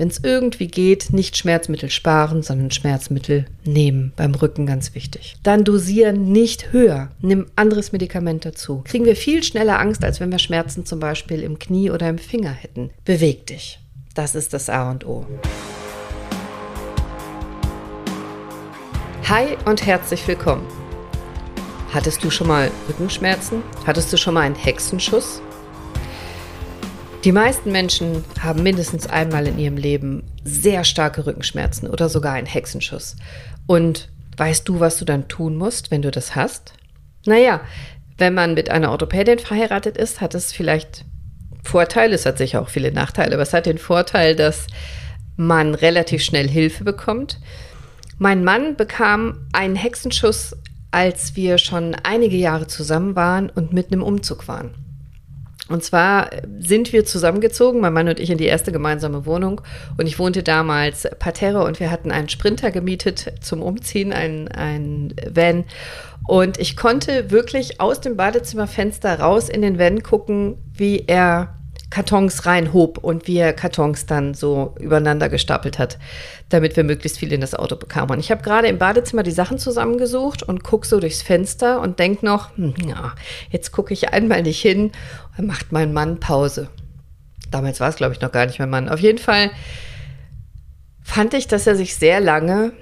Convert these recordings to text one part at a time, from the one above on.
Wenn es irgendwie geht, nicht Schmerzmittel sparen, sondern Schmerzmittel nehmen. Beim Rücken ganz wichtig. Dann dosieren nicht höher. Nimm anderes Medikament dazu. Kriegen wir viel schneller Angst, als wenn wir Schmerzen zum Beispiel im Knie oder im Finger hätten. Beweg dich. Das ist das A und O. Hi und herzlich willkommen. Hattest du schon mal Rückenschmerzen? Hattest du schon mal einen Hexenschuss? Die meisten Menschen haben mindestens einmal in ihrem Leben sehr starke Rückenschmerzen oder sogar einen Hexenschuss. Und weißt du, was du dann tun musst, wenn du das hast? Naja, wenn man mit einer Orthopädin verheiratet ist, hat es vielleicht Vorteile, es hat sicher auch viele Nachteile, aber es hat den Vorteil, dass man relativ schnell Hilfe bekommt. Mein Mann bekam einen Hexenschuss, als wir schon einige Jahre zusammen waren und mitten im Umzug waren. Und zwar sind wir zusammengezogen, mein Mann und ich, in die erste gemeinsame Wohnung. Und ich wohnte damals parterre und wir hatten einen Sprinter gemietet zum Umziehen, ein, ein Van. Und ich konnte wirklich aus dem Badezimmerfenster raus in den Van gucken, wie er Kartons reinhob und wie er Kartons dann so übereinander gestapelt hat, damit wir möglichst viel in das Auto bekamen. Und ich habe gerade im Badezimmer die Sachen zusammengesucht und gucke so durchs Fenster und denke noch, hm, ja, jetzt gucke ich einmal nicht hin, dann macht mein Mann Pause. Damals war es, glaube ich, noch gar nicht mein Mann. Auf jeden Fall fand ich, dass er sich sehr lange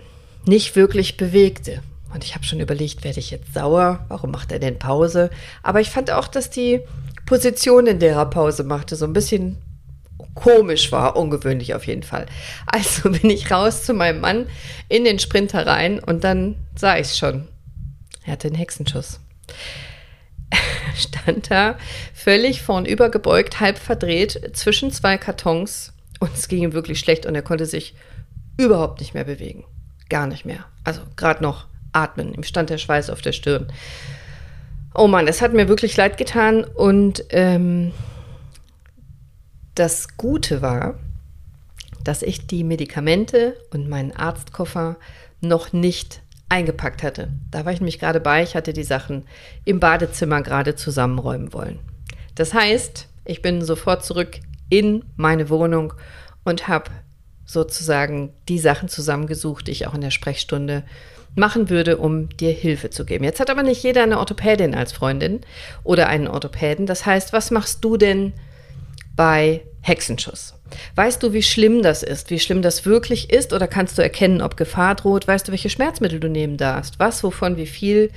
nicht wirklich bewegte. Und ich habe schon überlegt, werde ich jetzt sauer? Warum macht er denn Pause? Aber ich fand auch, dass die Position, in der er Pause machte, so ein bisschen komisch war, ungewöhnlich auf jeden Fall. Also bin ich raus zu meinem Mann in den Sprinter rein und dann sah ich es schon. Er hatte einen Hexenschuss. Stand da völlig vornüber gebeugt, halb verdreht zwischen zwei Kartons und es ging ihm wirklich schlecht und er konnte sich überhaupt nicht mehr bewegen. Gar nicht mehr. Also gerade noch atmen. Ihm stand der Schweiß auf der Stirn. Oh Mann, es hat mir wirklich leid getan und ähm, das Gute war, dass ich die Medikamente und meinen Arztkoffer noch nicht eingepackt hatte. Da war ich nämlich gerade bei, ich hatte die Sachen im Badezimmer gerade zusammenräumen wollen. Das heißt, ich bin sofort zurück in meine Wohnung und habe sozusagen die Sachen zusammengesucht, die ich auch in der Sprechstunde machen würde, um dir Hilfe zu geben. Jetzt hat aber nicht jeder eine Orthopädin als Freundin oder einen Orthopäden. Das heißt, was machst du denn bei Hexenschuss? Weißt du, wie schlimm das ist, wie schlimm das wirklich ist oder kannst du erkennen, ob Gefahr droht? Weißt du, welche Schmerzmittel du nehmen darfst? Was, wovon, wie viel,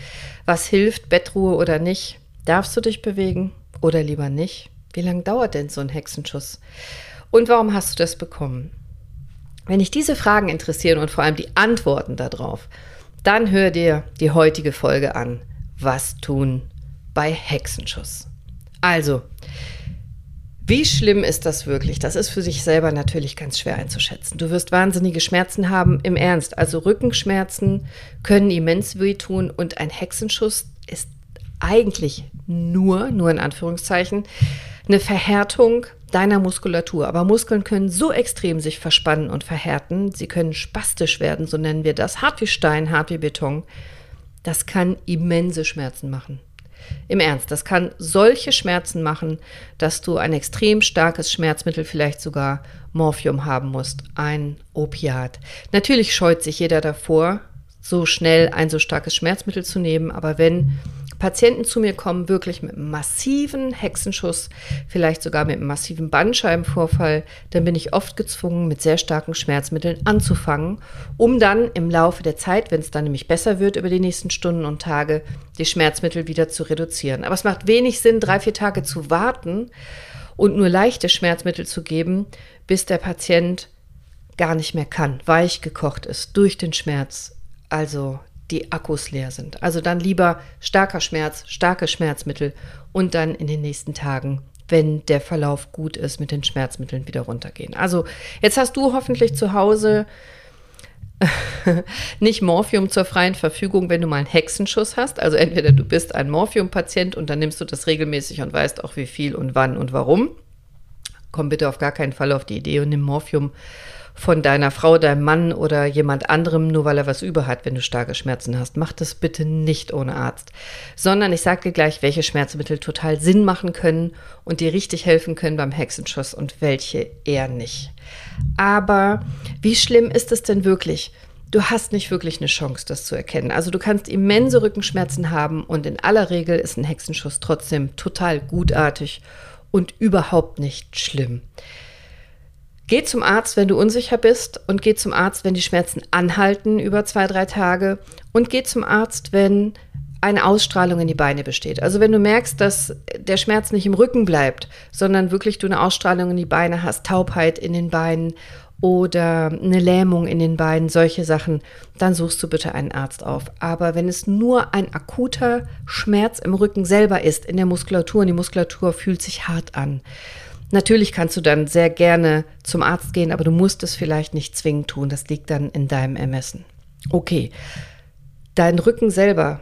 was hilft, Bettruhe oder nicht? Darfst du dich bewegen oder lieber nicht? Wie lange dauert denn so ein Hexenschuss? Und warum hast du das bekommen? Wenn dich diese Fragen interessieren und vor allem die Antworten darauf, dann hör dir die heutige Folge an. Was tun bei Hexenschuss? Also, wie schlimm ist das wirklich? Das ist für sich selber natürlich ganz schwer einzuschätzen. Du wirst wahnsinnige Schmerzen haben im Ernst. Also Rückenschmerzen können immens wehtun und ein Hexenschuss ist eigentlich nur, nur in Anführungszeichen, eine Verhärtung deiner Muskulatur. Aber Muskeln können so extrem sich verspannen und verhärten, sie können spastisch werden, so nennen wir das, hart wie Stein, hart wie Beton. Das kann immense Schmerzen machen. Im Ernst, das kann solche Schmerzen machen, dass du ein extrem starkes Schmerzmittel, vielleicht sogar Morphium haben musst, ein Opiat. Natürlich scheut sich jeder davor, so schnell ein so starkes Schmerzmittel zu nehmen, aber wenn Patienten zu mir kommen wirklich mit einem massiven Hexenschuss, vielleicht sogar mit einem massiven Bandscheibenvorfall, dann bin ich oft gezwungen, mit sehr starken Schmerzmitteln anzufangen, um dann im Laufe der Zeit, wenn es dann nämlich besser wird über die nächsten Stunden und Tage, die Schmerzmittel wieder zu reduzieren. Aber es macht wenig Sinn, drei, vier Tage zu warten und nur leichte Schmerzmittel zu geben, bis der Patient gar nicht mehr kann, weich gekocht ist durch den Schmerz. Also die Akkus leer sind. Also dann lieber starker Schmerz, starke Schmerzmittel und dann in den nächsten Tagen, wenn der Verlauf gut ist, mit den Schmerzmitteln wieder runtergehen. Also jetzt hast du hoffentlich zu Hause nicht Morphium zur freien Verfügung, wenn du mal einen Hexenschuss hast. Also entweder du bist ein Morphium-Patient und dann nimmst du das regelmäßig und weißt auch wie viel und wann und warum. Komm bitte auf gar keinen Fall auf die Idee und nimm Morphium von deiner Frau, deinem Mann oder jemand anderem, nur weil er was über hat, wenn du starke Schmerzen hast. Mach das bitte nicht ohne Arzt, sondern ich sage dir gleich, welche Schmerzmittel total Sinn machen können und dir richtig helfen können beim Hexenschuss und welche eher nicht. Aber wie schlimm ist es denn wirklich? Du hast nicht wirklich eine Chance, das zu erkennen. Also du kannst immense Rückenschmerzen haben und in aller Regel ist ein Hexenschuss trotzdem total gutartig und überhaupt nicht schlimm. Geh zum Arzt, wenn du unsicher bist und geh zum Arzt, wenn die Schmerzen anhalten über zwei, drei Tage und geh zum Arzt, wenn eine Ausstrahlung in die Beine besteht. Also wenn du merkst, dass der Schmerz nicht im Rücken bleibt, sondern wirklich du eine Ausstrahlung in die Beine hast, Taubheit in den Beinen oder eine Lähmung in den Beinen, solche Sachen, dann suchst du bitte einen Arzt auf. Aber wenn es nur ein akuter Schmerz im Rücken selber ist, in der Muskulatur, und die Muskulatur fühlt sich hart an, Natürlich kannst du dann sehr gerne zum Arzt gehen, aber du musst es vielleicht nicht zwingend tun. Das liegt dann in deinem Ermessen. Okay, dein Rücken selber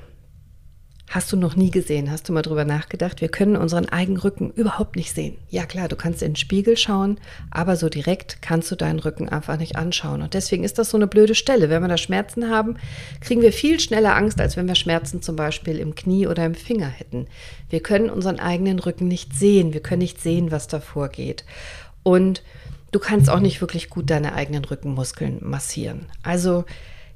Hast du noch nie gesehen? Hast du mal drüber nachgedacht? Wir können unseren eigenen Rücken überhaupt nicht sehen. Ja klar, du kannst in den Spiegel schauen, aber so direkt kannst du deinen Rücken einfach nicht anschauen. Und deswegen ist das so eine blöde Stelle. Wenn wir da Schmerzen haben, kriegen wir viel schneller Angst, als wenn wir Schmerzen zum Beispiel im Knie oder im Finger hätten. Wir können unseren eigenen Rücken nicht sehen. Wir können nicht sehen, was da vorgeht. Und du kannst auch nicht wirklich gut deine eigenen Rückenmuskeln massieren. Also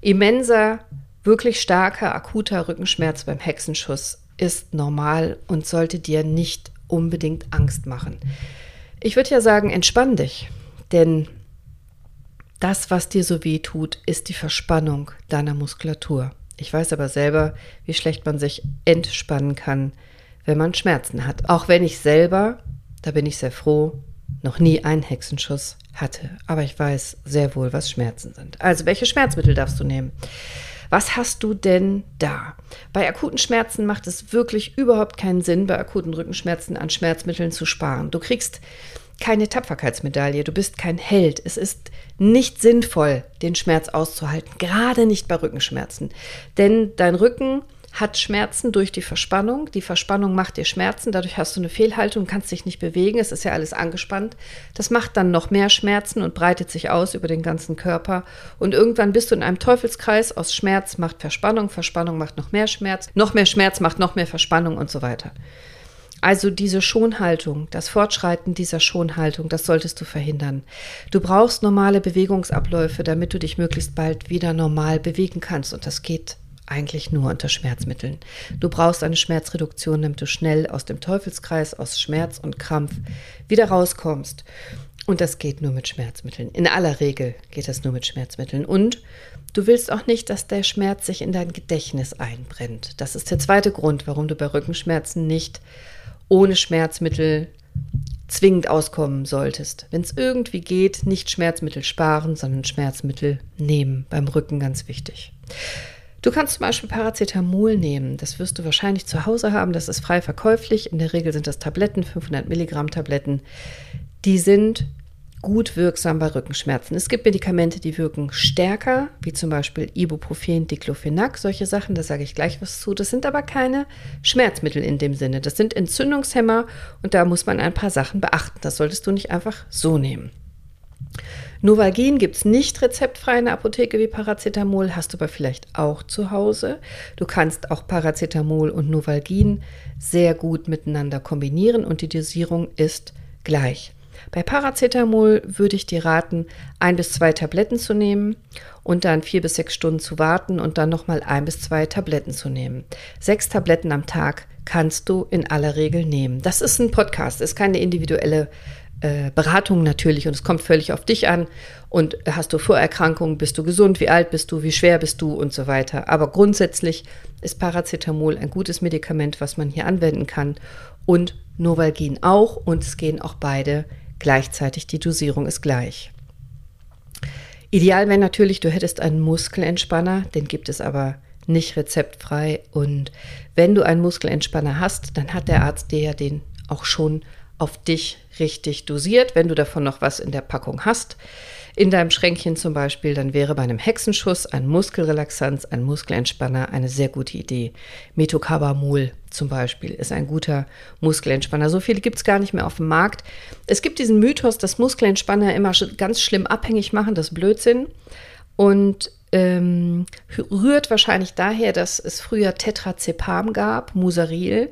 immenser Wirklich starker, akuter Rückenschmerz beim Hexenschuss ist normal und sollte dir nicht unbedingt Angst machen. Ich würde ja sagen, entspann dich, denn das, was dir so weh tut, ist die Verspannung deiner Muskulatur. Ich weiß aber selber, wie schlecht man sich entspannen kann, wenn man Schmerzen hat. Auch wenn ich selber, da bin ich sehr froh, noch nie einen Hexenschuss hatte. Aber ich weiß sehr wohl, was Schmerzen sind. Also, welche Schmerzmittel darfst du nehmen? Was hast du denn da? Bei akuten Schmerzen macht es wirklich überhaupt keinen Sinn, bei akuten Rückenschmerzen an Schmerzmitteln zu sparen. Du kriegst keine Tapferkeitsmedaille, du bist kein Held. Es ist nicht sinnvoll, den Schmerz auszuhalten, gerade nicht bei Rückenschmerzen. Denn dein Rücken hat Schmerzen durch die Verspannung. Die Verspannung macht dir Schmerzen, dadurch hast du eine Fehlhaltung, kannst dich nicht bewegen, es ist ja alles angespannt. Das macht dann noch mehr Schmerzen und breitet sich aus über den ganzen Körper. Und irgendwann bist du in einem Teufelskreis aus Schmerz macht Verspannung, Verspannung macht noch mehr Schmerz, noch mehr Schmerz macht noch mehr Verspannung und so weiter. Also diese Schonhaltung, das Fortschreiten dieser Schonhaltung, das solltest du verhindern. Du brauchst normale Bewegungsabläufe, damit du dich möglichst bald wieder normal bewegen kannst. Und das geht eigentlich nur unter Schmerzmitteln. Du brauchst eine Schmerzreduktion, damit du schnell aus dem Teufelskreis, aus Schmerz und Krampf wieder rauskommst. Und das geht nur mit Schmerzmitteln. In aller Regel geht das nur mit Schmerzmitteln. Und du willst auch nicht, dass der Schmerz sich in dein Gedächtnis einbrennt. Das ist der zweite Grund, warum du bei Rückenschmerzen nicht ohne Schmerzmittel zwingend auskommen solltest. Wenn es irgendwie geht, nicht Schmerzmittel sparen, sondern Schmerzmittel nehmen. Beim Rücken ganz wichtig. Du kannst zum Beispiel Paracetamol nehmen. Das wirst du wahrscheinlich zu Hause haben. Das ist frei verkäuflich. In der Regel sind das Tabletten, 500 Milligramm Tabletten. Die sind gut wirksam bei Rückenschmerzen. Es gibt Medikamente, die wirken stärker, wie zum Beispiel Ibuprofen, Diclofenac, solche Sachen, da sage ich gleich was zu. Das sind aber keine Schmerzmittel in dem Sinne. Das sind Entzündungshemmer und da muss man ein paar Sachen beachten. Das solltest du nicht einfach so nehmen. Novalgin gibt es nicht rezeptfrei in der Apotheke wie Paracetamol, hast du aber vielleicht auch zu Hause. Du kannst auch Paracetamol und Novalgin sehr gut miteinander kombinieren und die Dosierung ist gleich. Bei Paracetamol würde ich dir raten, ein bis zwei Tabletten zu nehmen und dann vier bis sechs Stunden zu warten und dann nochmal ein bis zwei Tabletten zu nehmen. Sechs Tabletten am Tag kannst du in aller Regel nehmen. Das ist ein Podcast, ist keine individuelle äh, Beratung natürlich und es kommt völlig auf dich an. Und hast du Vorerkrankungen, bist du gesund, wie alt bist du, wie schwer bist du und so weiter. Aber grundsätzlich ist Paracetamol ein gutes Medikament, was man hier anwenden kann und Novalgin auch und es gehen auch beide gleichzeitig. Die Dosierung ist gleich. Ideal wäre natürlich, du hättest einen Muskelentspanner, den gibt es aber nicht rezeptfrei. Und wenn du einen Muskelentspanner hast, dann hat der Arzt dir ja den auch schon auf dich richtig dosiert. Wenn du davon noch was in der Packung hast, in deinem Schränkchen zum Beispiel, dann wäre bei einem Hexenschuss ein Muskelrelaxanz, ein Muskelentspanner eine sehr gute Idee. Metocarbamol zum Beispiel ist ein guter Muskelentspanner. So viele gibt es gar nicht mehr auf dem Markt. Es gibt diesen Mythos, dass Muskelentspanner immer ganz schlimm abhängig machen, das ist Blödsinn. Und ähm, rührt wahrscheinlich daher, dass es früher Tetrazepam gab, Musaril.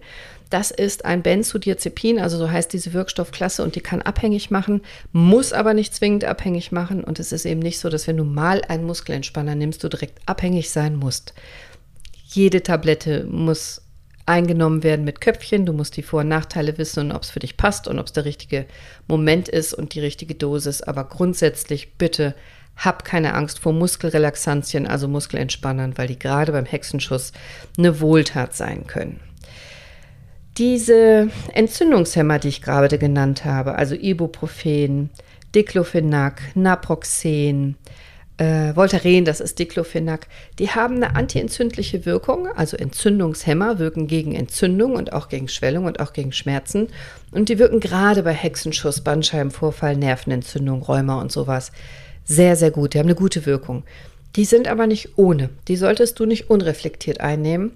Das ist ein Benzodiazepin, also so heißt diese Wirkstoffklasse und die kann abhängig machen, muss aber nicht zwingend abhängig machen. Und es ist eben nicht so, dass wenn du mal einen Muskelentspanner nimmst, du direkt abhängig sein musst. Jede Tablette muss eingenommen werden mit Köpfchen. Du musst die Vor- und Nachteile wissen und ob es für dich passt und ob es der richtige Moment ist und die richtige Dosis. Aber grundsätzlich bitte hab keine Angst vor Muskelrelaxantien, also Muskelentspannern, weil die gerade beim Hexenschuss eine Wohltat sein können. Diese Entzündungshemmer, die ich gerade genannt habe, also Ibuprofen, Diclofenac, Naproxen, äh, Voltaren, das ist Diclofenac, die haben eine antientzündliche Wirkung, also Entzündungshemmer wirken gegen Entzündung und auch gegen Schwellung und auch gegen Schmerzen. Und die wirken gerade bei Hexenschuss, Bandscheibenvorfall, Nervenentzündung, Rheuma und sowas sehr, sehr gut. Die haben eine gute Wirkung. Die sind aber nicht ohne. Die solltest du nicht unreflektiert einnehmen.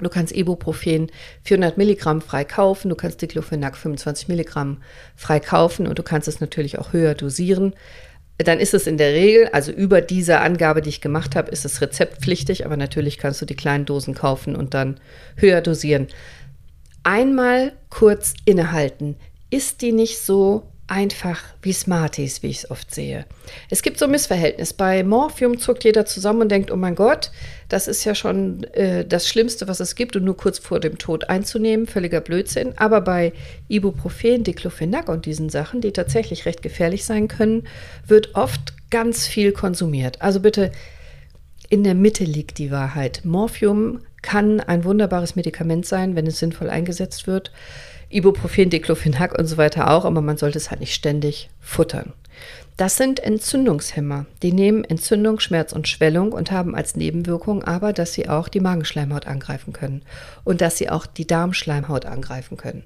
Du kannst Ibuprofen 400 Milligramm frei kaufen, du kannst Diclofenac 25 Milligramm frei kaufen und du kannst es natürlich auch höher dosieren. Dann ist es in der Regel, also über diese Angabe, die ich gemacht habe, ist es rezeptpflichtig, aber natürlich kannst du die kleinen Dosen kaufen und dann höher dosieren. Einmal kurz innehalten. Ist die nicht so einfach wie Smarties, wie ich es oft sehe. Es gibt so ein Missverhältnis. Bei Morphium zuckt jeder zusammen und denkt, oh mein Gott, das ist ja schon äh, das Schlimmste, was es gibt und nur kurz vor dem Tod einzunehmen. Völliger Blödsinn. Aber bei Ibuprofen, Diclofenac und diesen Sachen, die tatsächlich recht gefährlich sein können, wird oft ganz viel konsumiert. Also bitte, in der Mitte liegt die Wahrheit. Morphium kann ein wunderbares Medikament sein, wenn es sinnvoll eingesetzt wird. Ibuprofen, Diclofenac und so weiter auch, aber man sollte es halt nicht ständig futtern. Das sind Entzündungshemmer. Die nehmen Entzündung, Schmerz und Schwellung und haben als Nebenwirkung aber, dass sie auch die Magenschleimhaut angreifen können und dass sie auch die Darmschleimhaut angreifen können.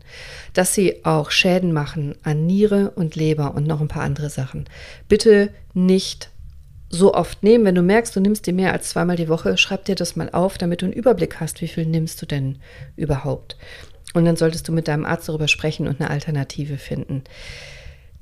Dass sie auch Schäden machen an Niere und Leber und noch ein paar andere Sachen. Bitte nicht so oft nehmen. Wenn du merkst, du nimmst die mehr als zweimal die Woche, schreib dir das mal auf, damit du einen Überblick hast, wie viel nimmst du denn überhaupt. Und dann solltest du mit deinem Arzt darüber sprechen und eine Alternative finden.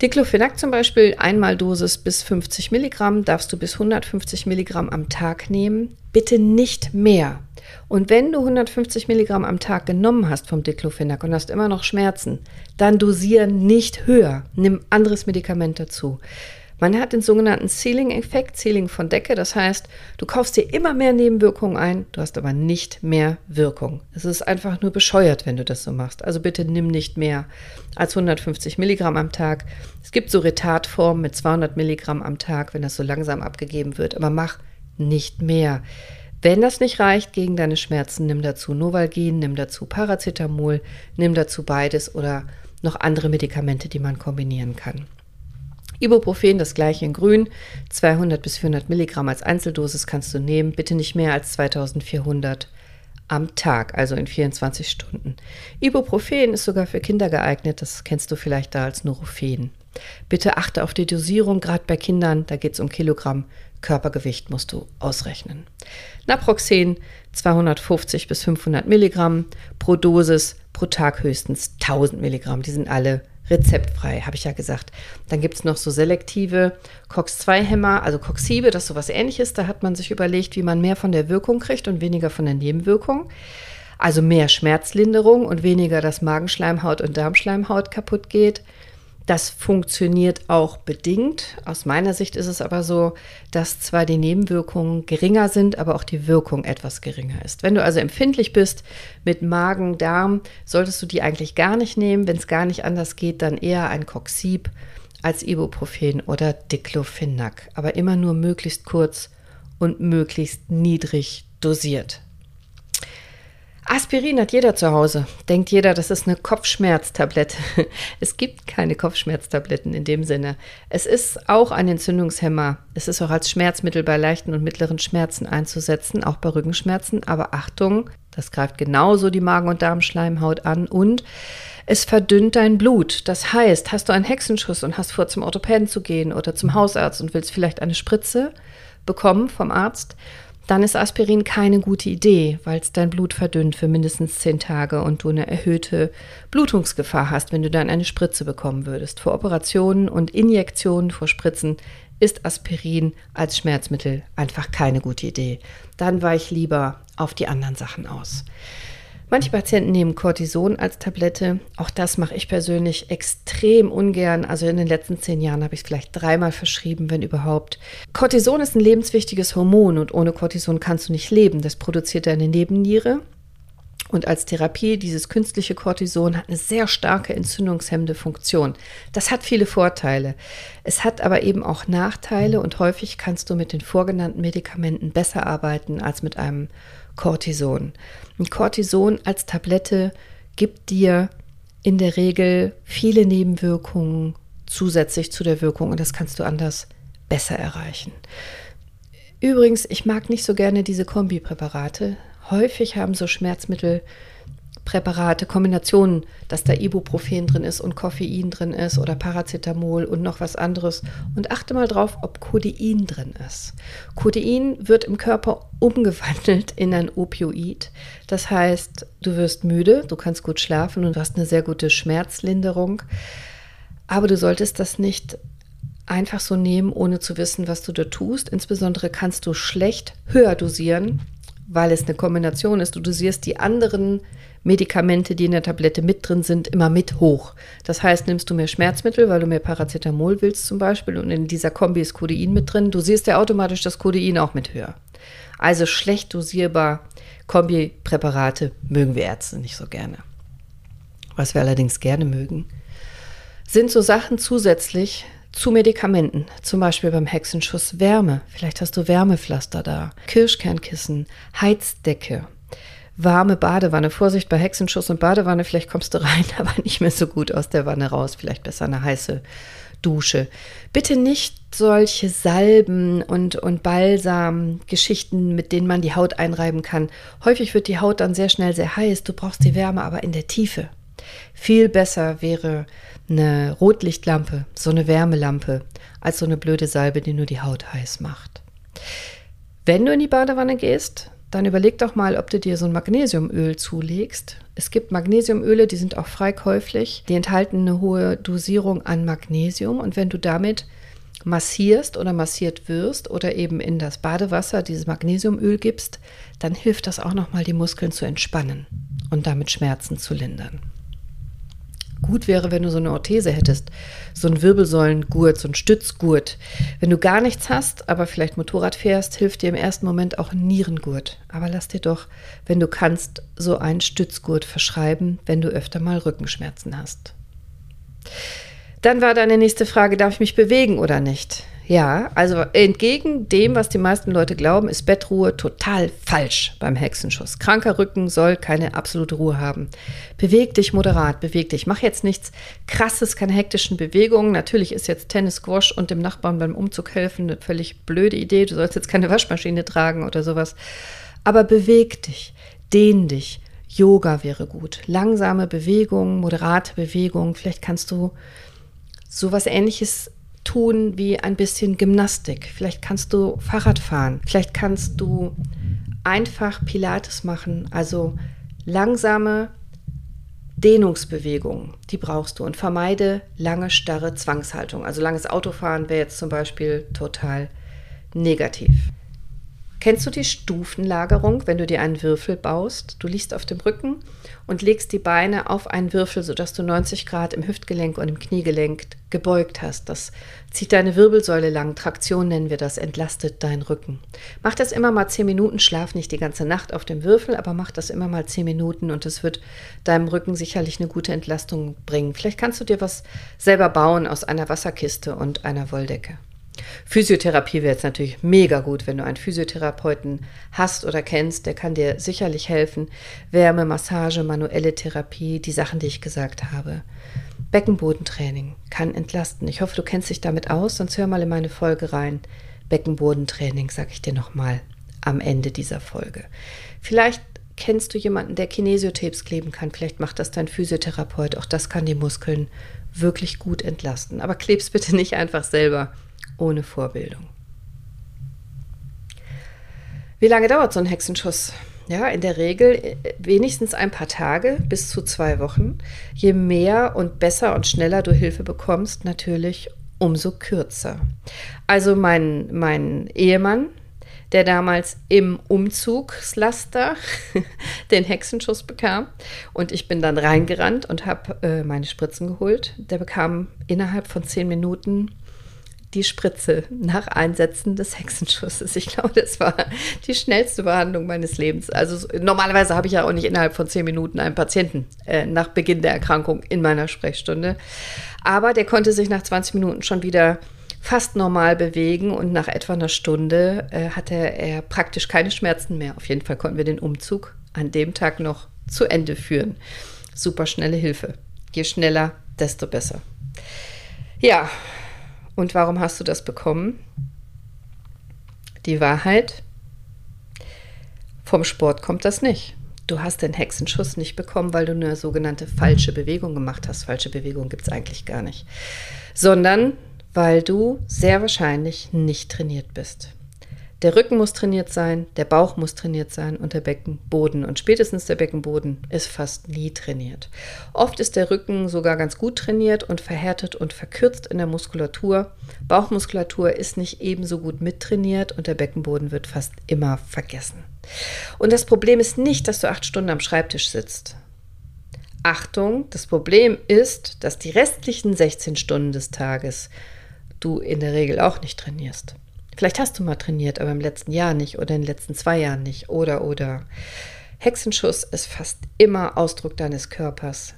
Diclofenac zum Beispiel, einmal Dosis bis 50 Milligramm, darfst du bis 150 Milligramm am Tag nehmen. Bitte nicht mehr. Und wenn du 150 Milligramm am Tag genommen hast vom Diclofenac und hast immer noch Schmerzen, dann dosiere nicht höher. Nimm anderes Medikament dazu. Man hat den sogenannten Ceiling-Effekt, Ceiling von Decke. Das heißt, du kaufst dir immer mehr Nebenwirkungen ein, du hast aber nicht mehr Wirkung. Es ist einfach nur bescheuert, wenn du das so machst. Also bitte nimm nicht mehr als 150 Milligramm am Tag. Es gibt so Retardformen mit 200 Milligramm am Tag, wenn das so langsam abgegeben wird. Aber mach nicht mehr. Wenn das nicht reicht gegen deine Schmerzen, nimm dazu Novalgin, nimm dazu Paracetamol, nimm dazu beides oder noch andere Medikamente, die man kombinieren kann. Ibuprofen, das gleiche in grün, 200 bis 400 Milligramm als Einzeldosis kannst du nehmen, bitte nicht mehr als 2400 am Tag, also in 24 Stunden. Ibuprofen ist sogar für Kinder geeignet, das kennst du vielleicht da als Nurofen. Bitte achte auf die Dosierung, gerade bei Kindern, da geht es um Kilogramm Körpergewicht musst du ausrechnen. Naproxen 250 bis 500 Milligramm pro Dosis, pro Tag höchstens 1000 Milligramm. Die sind alle rezeptfrei, habe ich ja gesagt. Dann gibt es noch so selektive COX-2-Hämmer, also Coxibe, das ist sowas ähnliches. Da hat man sich überlegt, wie man mehr von der Wirkung kriegt und weniger von der Nebenwirkung. Also mehr Schmerzlinderung und weniger, dass Magenschleimhaut und Darmschleimhaut kaputt geht. Das funktioniert auch bedingt. Aus meiner Sicht ist es aber so, dass zwar die Nebenwirkungen geringer sind, aber auch die Wirkung etwas geringer ist. Wenn du also empfindlich bist mit Magen, Darm, solltest du die eigentlich gar nicht nehmen. Wenn es gar nicht anders geht, dann eher ein Coxib als Ibuprofen oder Diclofenac. Aber immer nur möglichst kurz und möglichst niedrig dosiert. Aspirin hat jeder zu Hause. Denkt jeder, das ist eine Kopfschmerztablette. Es gibt keine Kopfschmerztabletten in dem Sinne. Es ist auch ein Entzündungshemmer. Es ist auch als Schmerzmittel bei leichten und mittleren Schmerzen einzusetzen, auch bei Rückenschmerzen. Aber Achtung, das greift genauso die Magen- und Darmschleimhaut an und Es verdünnt dein Blut. Das heißt, hast du einen Hexenschuss und hast vor, zum Orthopäden zu gehen oder zum Hausarzt und willst vielleicht eine Spritze bekommen vom Arzt, dann ist Aspirin keine gute Idee, weil es dein Blut verdünnt für mindestens zehn Tage und du eine erhöhte Blutungsgefahr hast, wenn du dann eine Spritze bekommen würdest. Vor Operationen und Injektionen vor Spritzen ist Aspirin als Schmerzmittel einfach keine gute Idee. Dann weiche ich lieber auf die anderen Sachen aus. Manche Patienten nehmen Cortison als Tablette. Auch das mache ich persönlich extrem ungern. Also in den letzten zehn Jahren habe ich es vielleicht dreimal verschrieben, wenn überhaupt. Cortison ist ein lebenswichtiges Hormon und ohne Cortison kannst du nicht leben. Das produziert deine Nebenniere. Und als Therapie, dieses künstliche Cortison hat eine sehr starke entzündungshemmende Funktion. Das hat viele Vorteile. Es hat aber eben auch Nachteile und häufig kannst du mit den vorgenannten Medikamenten besser arbeiten als mit einem Cortison. Ein Cortison als Tablette gibt dir in der Regel viele Nebenwirkungen zusätzlich zu der Wirkung und das kannst du anders besser erreichen. Übrigens, ich mag nicht so gerne diese Kombipräparate. Häufig haben so Schmerzmittel Präparate, Kombinationen, dass da Ibuprofen drin ist und Koffein drin ist oder Paracetamol und noch was anderes. Und achte mal drauf, ob Codein drin ist. Codein wird im Körper umgewandelt in ein Opioid. Das heißt, du wirst müde, du kannst gut schlafen und du hast eine sehr gute Schmerzlinderung. Aber du solltest das nicht einfach so nehmen, ohne zu wissen, was du da tust. Insbesondere kannst du schlecht höher dosieren, weil es eine Kombination ist. Du dosierst die anderen Medikamente, die in der Tablette mit drin sind, immer mit hoch. Das heißt, nimmst du mehr Schmerzmittel, weil du mehr Paracetamol willst zum Beispiel und in dieser Kombi ist Codein mit drin, dosierst ja automatisch das Codein auch mit höher. Also schlecht dosierbar Kombipräparate mögen wir Ärzte nicht so gerne. Was wir allerdings gerne mögen, sind so Sachen zusätzlich zu Medikamenten, zum Beispiel beim Hexenschuss Wärme. Vielleicht hast du Wärmepflaster da, Kirschkernkissen, Heizdecke, warme Badewanne. Vorsicht bei Hexenschuss und Badewanne, vielleicht kommst du rein, aber nicht mehr so gut aus der Wanne raus. Vielleicht besser eine heiße Dusche. Bitte nicht solche Salben und, und Balsam-Geschichten, mit denen man die Haut einreiben kann. Häufig wird die Haut dann sehr schnell sehr heiß. Du brauchst die Wärme aber in der Tiefe. Viel besser wäre eine Rotlichtlampe, so eine Wärmelampe, als so eine blöde Salbe, die nur die Haut heiß macht. Wenn du in die Badewanne gehst, dann überleg doch mal, ob du dir so ein Magnesiumöl zulegst. Es gibt Magnesiumöle, die sind auch frei käuflich. Die enthalten eine hohe Dosierung an Magnesium. Und wenn du damit massierst oder massiert wirst oder eben in das Badewasser dieses Magnesiumöl gibst, dann hilft das auch nochmal, die Muskeln zu entspannen und damit Schmerzen zu lindern. Gut wäre, wenn du so eine Orthese hättest, so ein Wirbelsäulengurt, so ein Stützgurt. Wenn du gar nichts hast, aber vielleicht Motorrad fährst, hilft dir im ersten Moment auch ein Nierengurt. Aber lass dir doch, wenn du kannst, so einen Stützgurt verschreiben, wenn du öfter mal Rückenschmerzen hast. Dann war deine nächste Frage, darf ich mich bewegen oder nicht? Ja, also entgegen dem, was die meisten Leute glauben, ist Bettruhe total falsch beim Hexenschuss. Kranker Rücken soll keine absolute Ruhe haben. Beweg dich moderat, beweg dich. Mach jetzt nichts krasses, keine hektischen Bewegungen. Natürlich ist jetzt Tennis, Squash und dem Nachbarn beim Umzug helfen eine völlig blöde Idee. Du sollst jetzt keine Waschmaschine tragen oder sowas. Aber beweg dich, dehn dich. Yoga wäre gut. Langsame Bewegungen, moderate Bewegungen. Vielleicht kannst du sowas ähnliches tun wie ein bisschen Gymnastik. Vielleicht kannst du Fahrrad fahren. Vielleicht kannst du einfach Pilates machen. Also langsame Dehnungsbewegungen, die brauchst du. Und vermeide lange, starre Zwangshaltung. Also langes Autofahren wäre jetzt zum Beispiel total negativ. Kennst du die Stufenlagerung, wenn du dir einen Würfel baust? Du liegst auf dem Rücken und legst die Beine auf einen Würfel, sodass du 90 Grad im Hüftgelenk und im Kniegelenk gebeugt hast. Das zieht deine Wirbelsäule lang. Traktion nennen wir das, entlastet deinen Rücken. Mach das immer mal 10 Minuten, schlaf nicht die ganze Nacht auf dem Würfel, aber mach das immer mal 10 Minuten und es wird deinem Rücken sicherlich eine gute Entlastung bringen. Vielleicht kannst du dir was selber bauen aus einer Wasserkiste und einer Wolldecke. Physiotherapie wäre jetzt natürlich mega gut, wenn du einen Physiotherapeuten hast oder kennst, der kann dir sicherlich helfen. Wärme, Massage, manuelle Therapie, die Sachen, die ich gesagt habe. Beckenbodentraining kann entlasten. Ich hoffe, du kennst dich damit aus, sonst hör mal in meine Folge rein. Beckenbodentraining, sage ich dir nochmal am Ende dieser Folge. Vielleicht Kennst du jemanden, der Kinesiotapes kleben kann? Vielleicht macht das dein Physiotherapeut. Auch das kann die Muskeln wirklich gut entlasten. Aber klebst bitte nicht einfach selber ohne Vorbildung. Wie lange dauert so ein Hexenschuss? Ja, in der Regel äh, wenigstens ein paar Tage bis zu zwei Wochen. Je mehr und besser und schneller du Hilfe bekommst, natürlich umso kürzer. Also mein, mein Ehemann, der damals im Umzugslaster den Hexenschuss bekam. Und ich bin dann reingerannt und habe äh, meine Spritzen geholt. Der bekam innerhalb von zehn Minuten die Spritze nach Einsetzen des Hexenschusses. Ich glaube, das war die schnellste Behandlung meines Lebens. Also normalerweise habe ich ja auch nicht innerhalb von zehn Minuten einen Patienten äh, nach Beginn der Erkrankung in meiner Sprechstunde. Aber der konnte sich nach 20 Minuten schon wieder fast normal bewegen und nach etwa einer Stunde äh, hatte er praktisch keine Schmerzen mehr. Auf jeden Fall konnten wir den Umzug an dem Tag noch zu Ende führen. Super schnelle Hilfe. Je schneller, desto besser. Ja, und warum hast du das bekommen? Die Wahrheit, vom Sport kommt das nicht. Du hast den Hexenschuss nicht bekommen, weil du eine sogenannte falsche Bewegung gemacht hast. Falsche Bewegung gibt es eigentlich gar nicht. Sondern weil du sehr wahrscheinlich nicht trainiert bist. Der Rücken muss trainiert sein, der Bauch muss trainiert sein und der Beckenboden. Und spätestens der Beckenboden ist fast nie trainiert. Oft ist der Rücken sogar ganz gut trainiert und verhärtet und verkürzt in der Muskulatur. Bauchmuskulatur ist nicht ebenso gut mittrainiert und der Beckenboden wird fast immer vergessen. Und das Problem ist nicht, dass du acht Stunden am Schreibtisch sitzt. Achtung, das Problem ist, dass die restlichen 16 Stunden des Tages du in der Regel auch nicht trainierst. Vielleicht hast du mal trainiert, aber im letzten Jahr nicht oder in den letzten zwei Jahren nicht oder oder. Hexenschuss ist fast immer Ausdruck deines Körpers,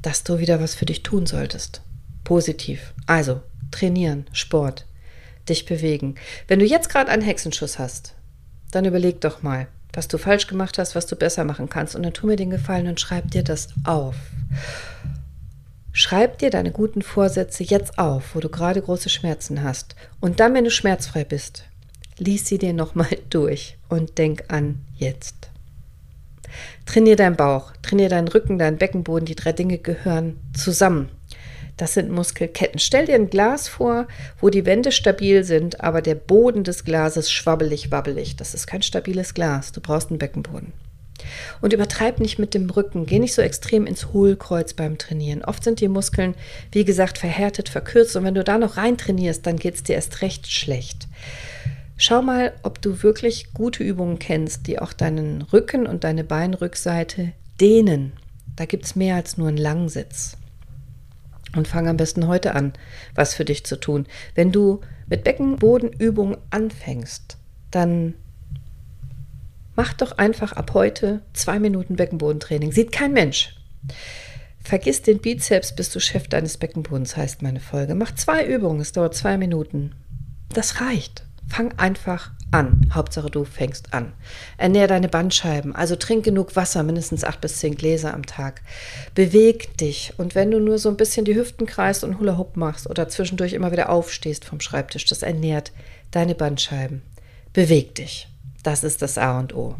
dass du wieder was für dich tun solltest. Positiv. Also trainieren, Sport, dich bewegen. Wenn du jetzt gerade einen Hexenschuss hast, dann überleg doch mal, was du falsch gemacht hast, was du besser machen kannst und dann tu mir den Gefallen und schreib dir das auf. Schreib dir deine guten Vorsätze jetzt auf, wo du gerade große Schmerzen hast. Und dann, wenn du schmerzfrei bist, lies sie dir nochmal durch und denk an jetzt. Trainier deinen Bauch, trainier deinen Rücken, deinen Beckenboden. Die drei Dinge gehören zusammen. Das sind Muskelketten. Stell dir ein Glas vor, wo die Wände stabil sind, aber der Boden des Glases schwabbelig, wabbelig. Das ist kein stabiles Glas. Du brauchst einen Beckenboden. Und übertreib nicht mit dem Rücken, geh nicht so extrem ins Hohlkreuz beim Trainieren. Oft sind die Muskeln, wie gesagt, verhärtet, verkürzt und wenn du da noch rein trainierst, dann geht es dir erst recht schlecht. Schau mal, ob du wirklich gute Übungen kennst, die auch deinen Rücken und deine Beinrückseite dehnen. Da gibt es mehr als nur einen Langsitz. Und fang am besten heute an, was für dich zu tun. Wenn du mit Beckenbodenübungen anfängst, dann Mach doch einfach ab heute zwei Minuten Beckenbodentraining. Sieht kein Mensch. Vergiss den Bizeps, bist du Chef deines Beckenbodens, heißt meine Folge. Mach zwei Übungen, es dauert zwei Minuten. Das reicht. Fang einfach an. Hauptsache du fängst an. Ernähr deine Bandscheiben, also trink genug Wasser, mindestens acht bis zehn Gläser am Tag. Beweg dich und wenn du nur so ein bisschen die Hüften kreist und Hula Hoop machst oder zwischendurch immer wieder aufstehst vom Schreibtisch, das ernährt deine Bandscheiben. Beweg dich. Das ist das A und O.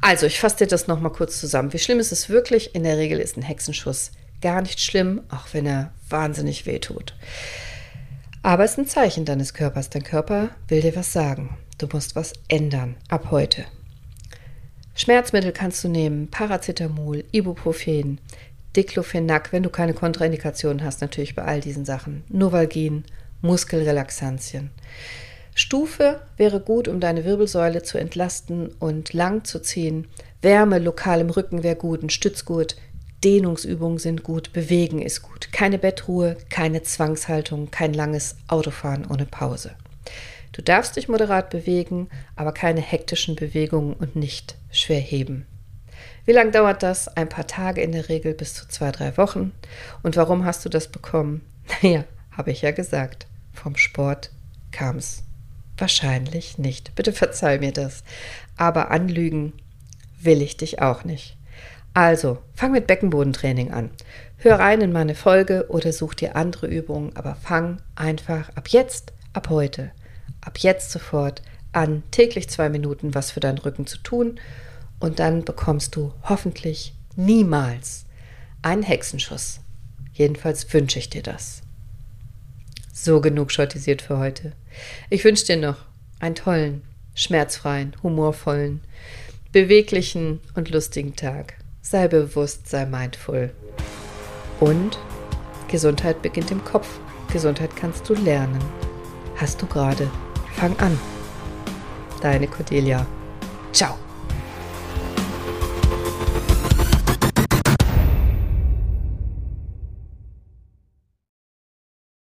Also, ich fasse dir das nochmal kurz zusammen. Wie schlimm ist es wirklich? In der Regel ist ein Hexenschuss gar nicht schlimm, auch wenn er wahnsinnig wehtut. Aber es ist ein Zeichen deines Körpers. Dein Körper will dir was sagen. Du musst was ändern. Ab heute. Schmerzmittel kannst du nehmen. Paracetamol, Ibuprofen, Diclofenac, wenn du keine Kontraindikationen hast, natürlich bei all diesen Sachen. Novalgin, Muskelrelaxantien. Stufe wäre gut, um deine Wirbelsäule zu entlasten und lang zu ziehen. Wärme lokal im Rücken wäre gut, ein Stützgurt. Dehnungsübungen sind gut, Bewegen ist gut. Keine Bettruhe, keine Zwangshaltung, kein langes Autofahren ohne Pause. Du darfst dich moderat bewegen, aber keine hektischen Bewegungen und nicht schwer heben. Wie lange dauert das? Ein paar Tage in der Regel bis zu zwei, drei Wochen. Und warum hast du das bekommen? Naja, habe ich ja gesagt. Vom Sport kam es. Wahrscheinlich nicht. Bitte verzeih mir das. Aber anlügen will ich dich auch nicht. Also, fang mit Beckenbodentraining an. Hör rein in meine Folge oder such dir andere Übungen, aber fang einfach ab jetzt, ab heute, ab jetzt sofort an, täglich zwei Minuten was für deinen Rücken zu tun Und dann bekommst du hoffentlich niemals einen Hexenschuss. Jedenfalls wünsche ich dir das. So genug schottisiert für heute. Ich wünsche dir noch einen tollen, schmerzfreien, humorvollen, beweglichen und lustigen Tag. Sei bewusst, sei mindful. Und Gesundheit beginnt im Kopf. Gesundheit kannst du lernen. Hast du gerade. Fang an. Deine Cordelia. Ciao.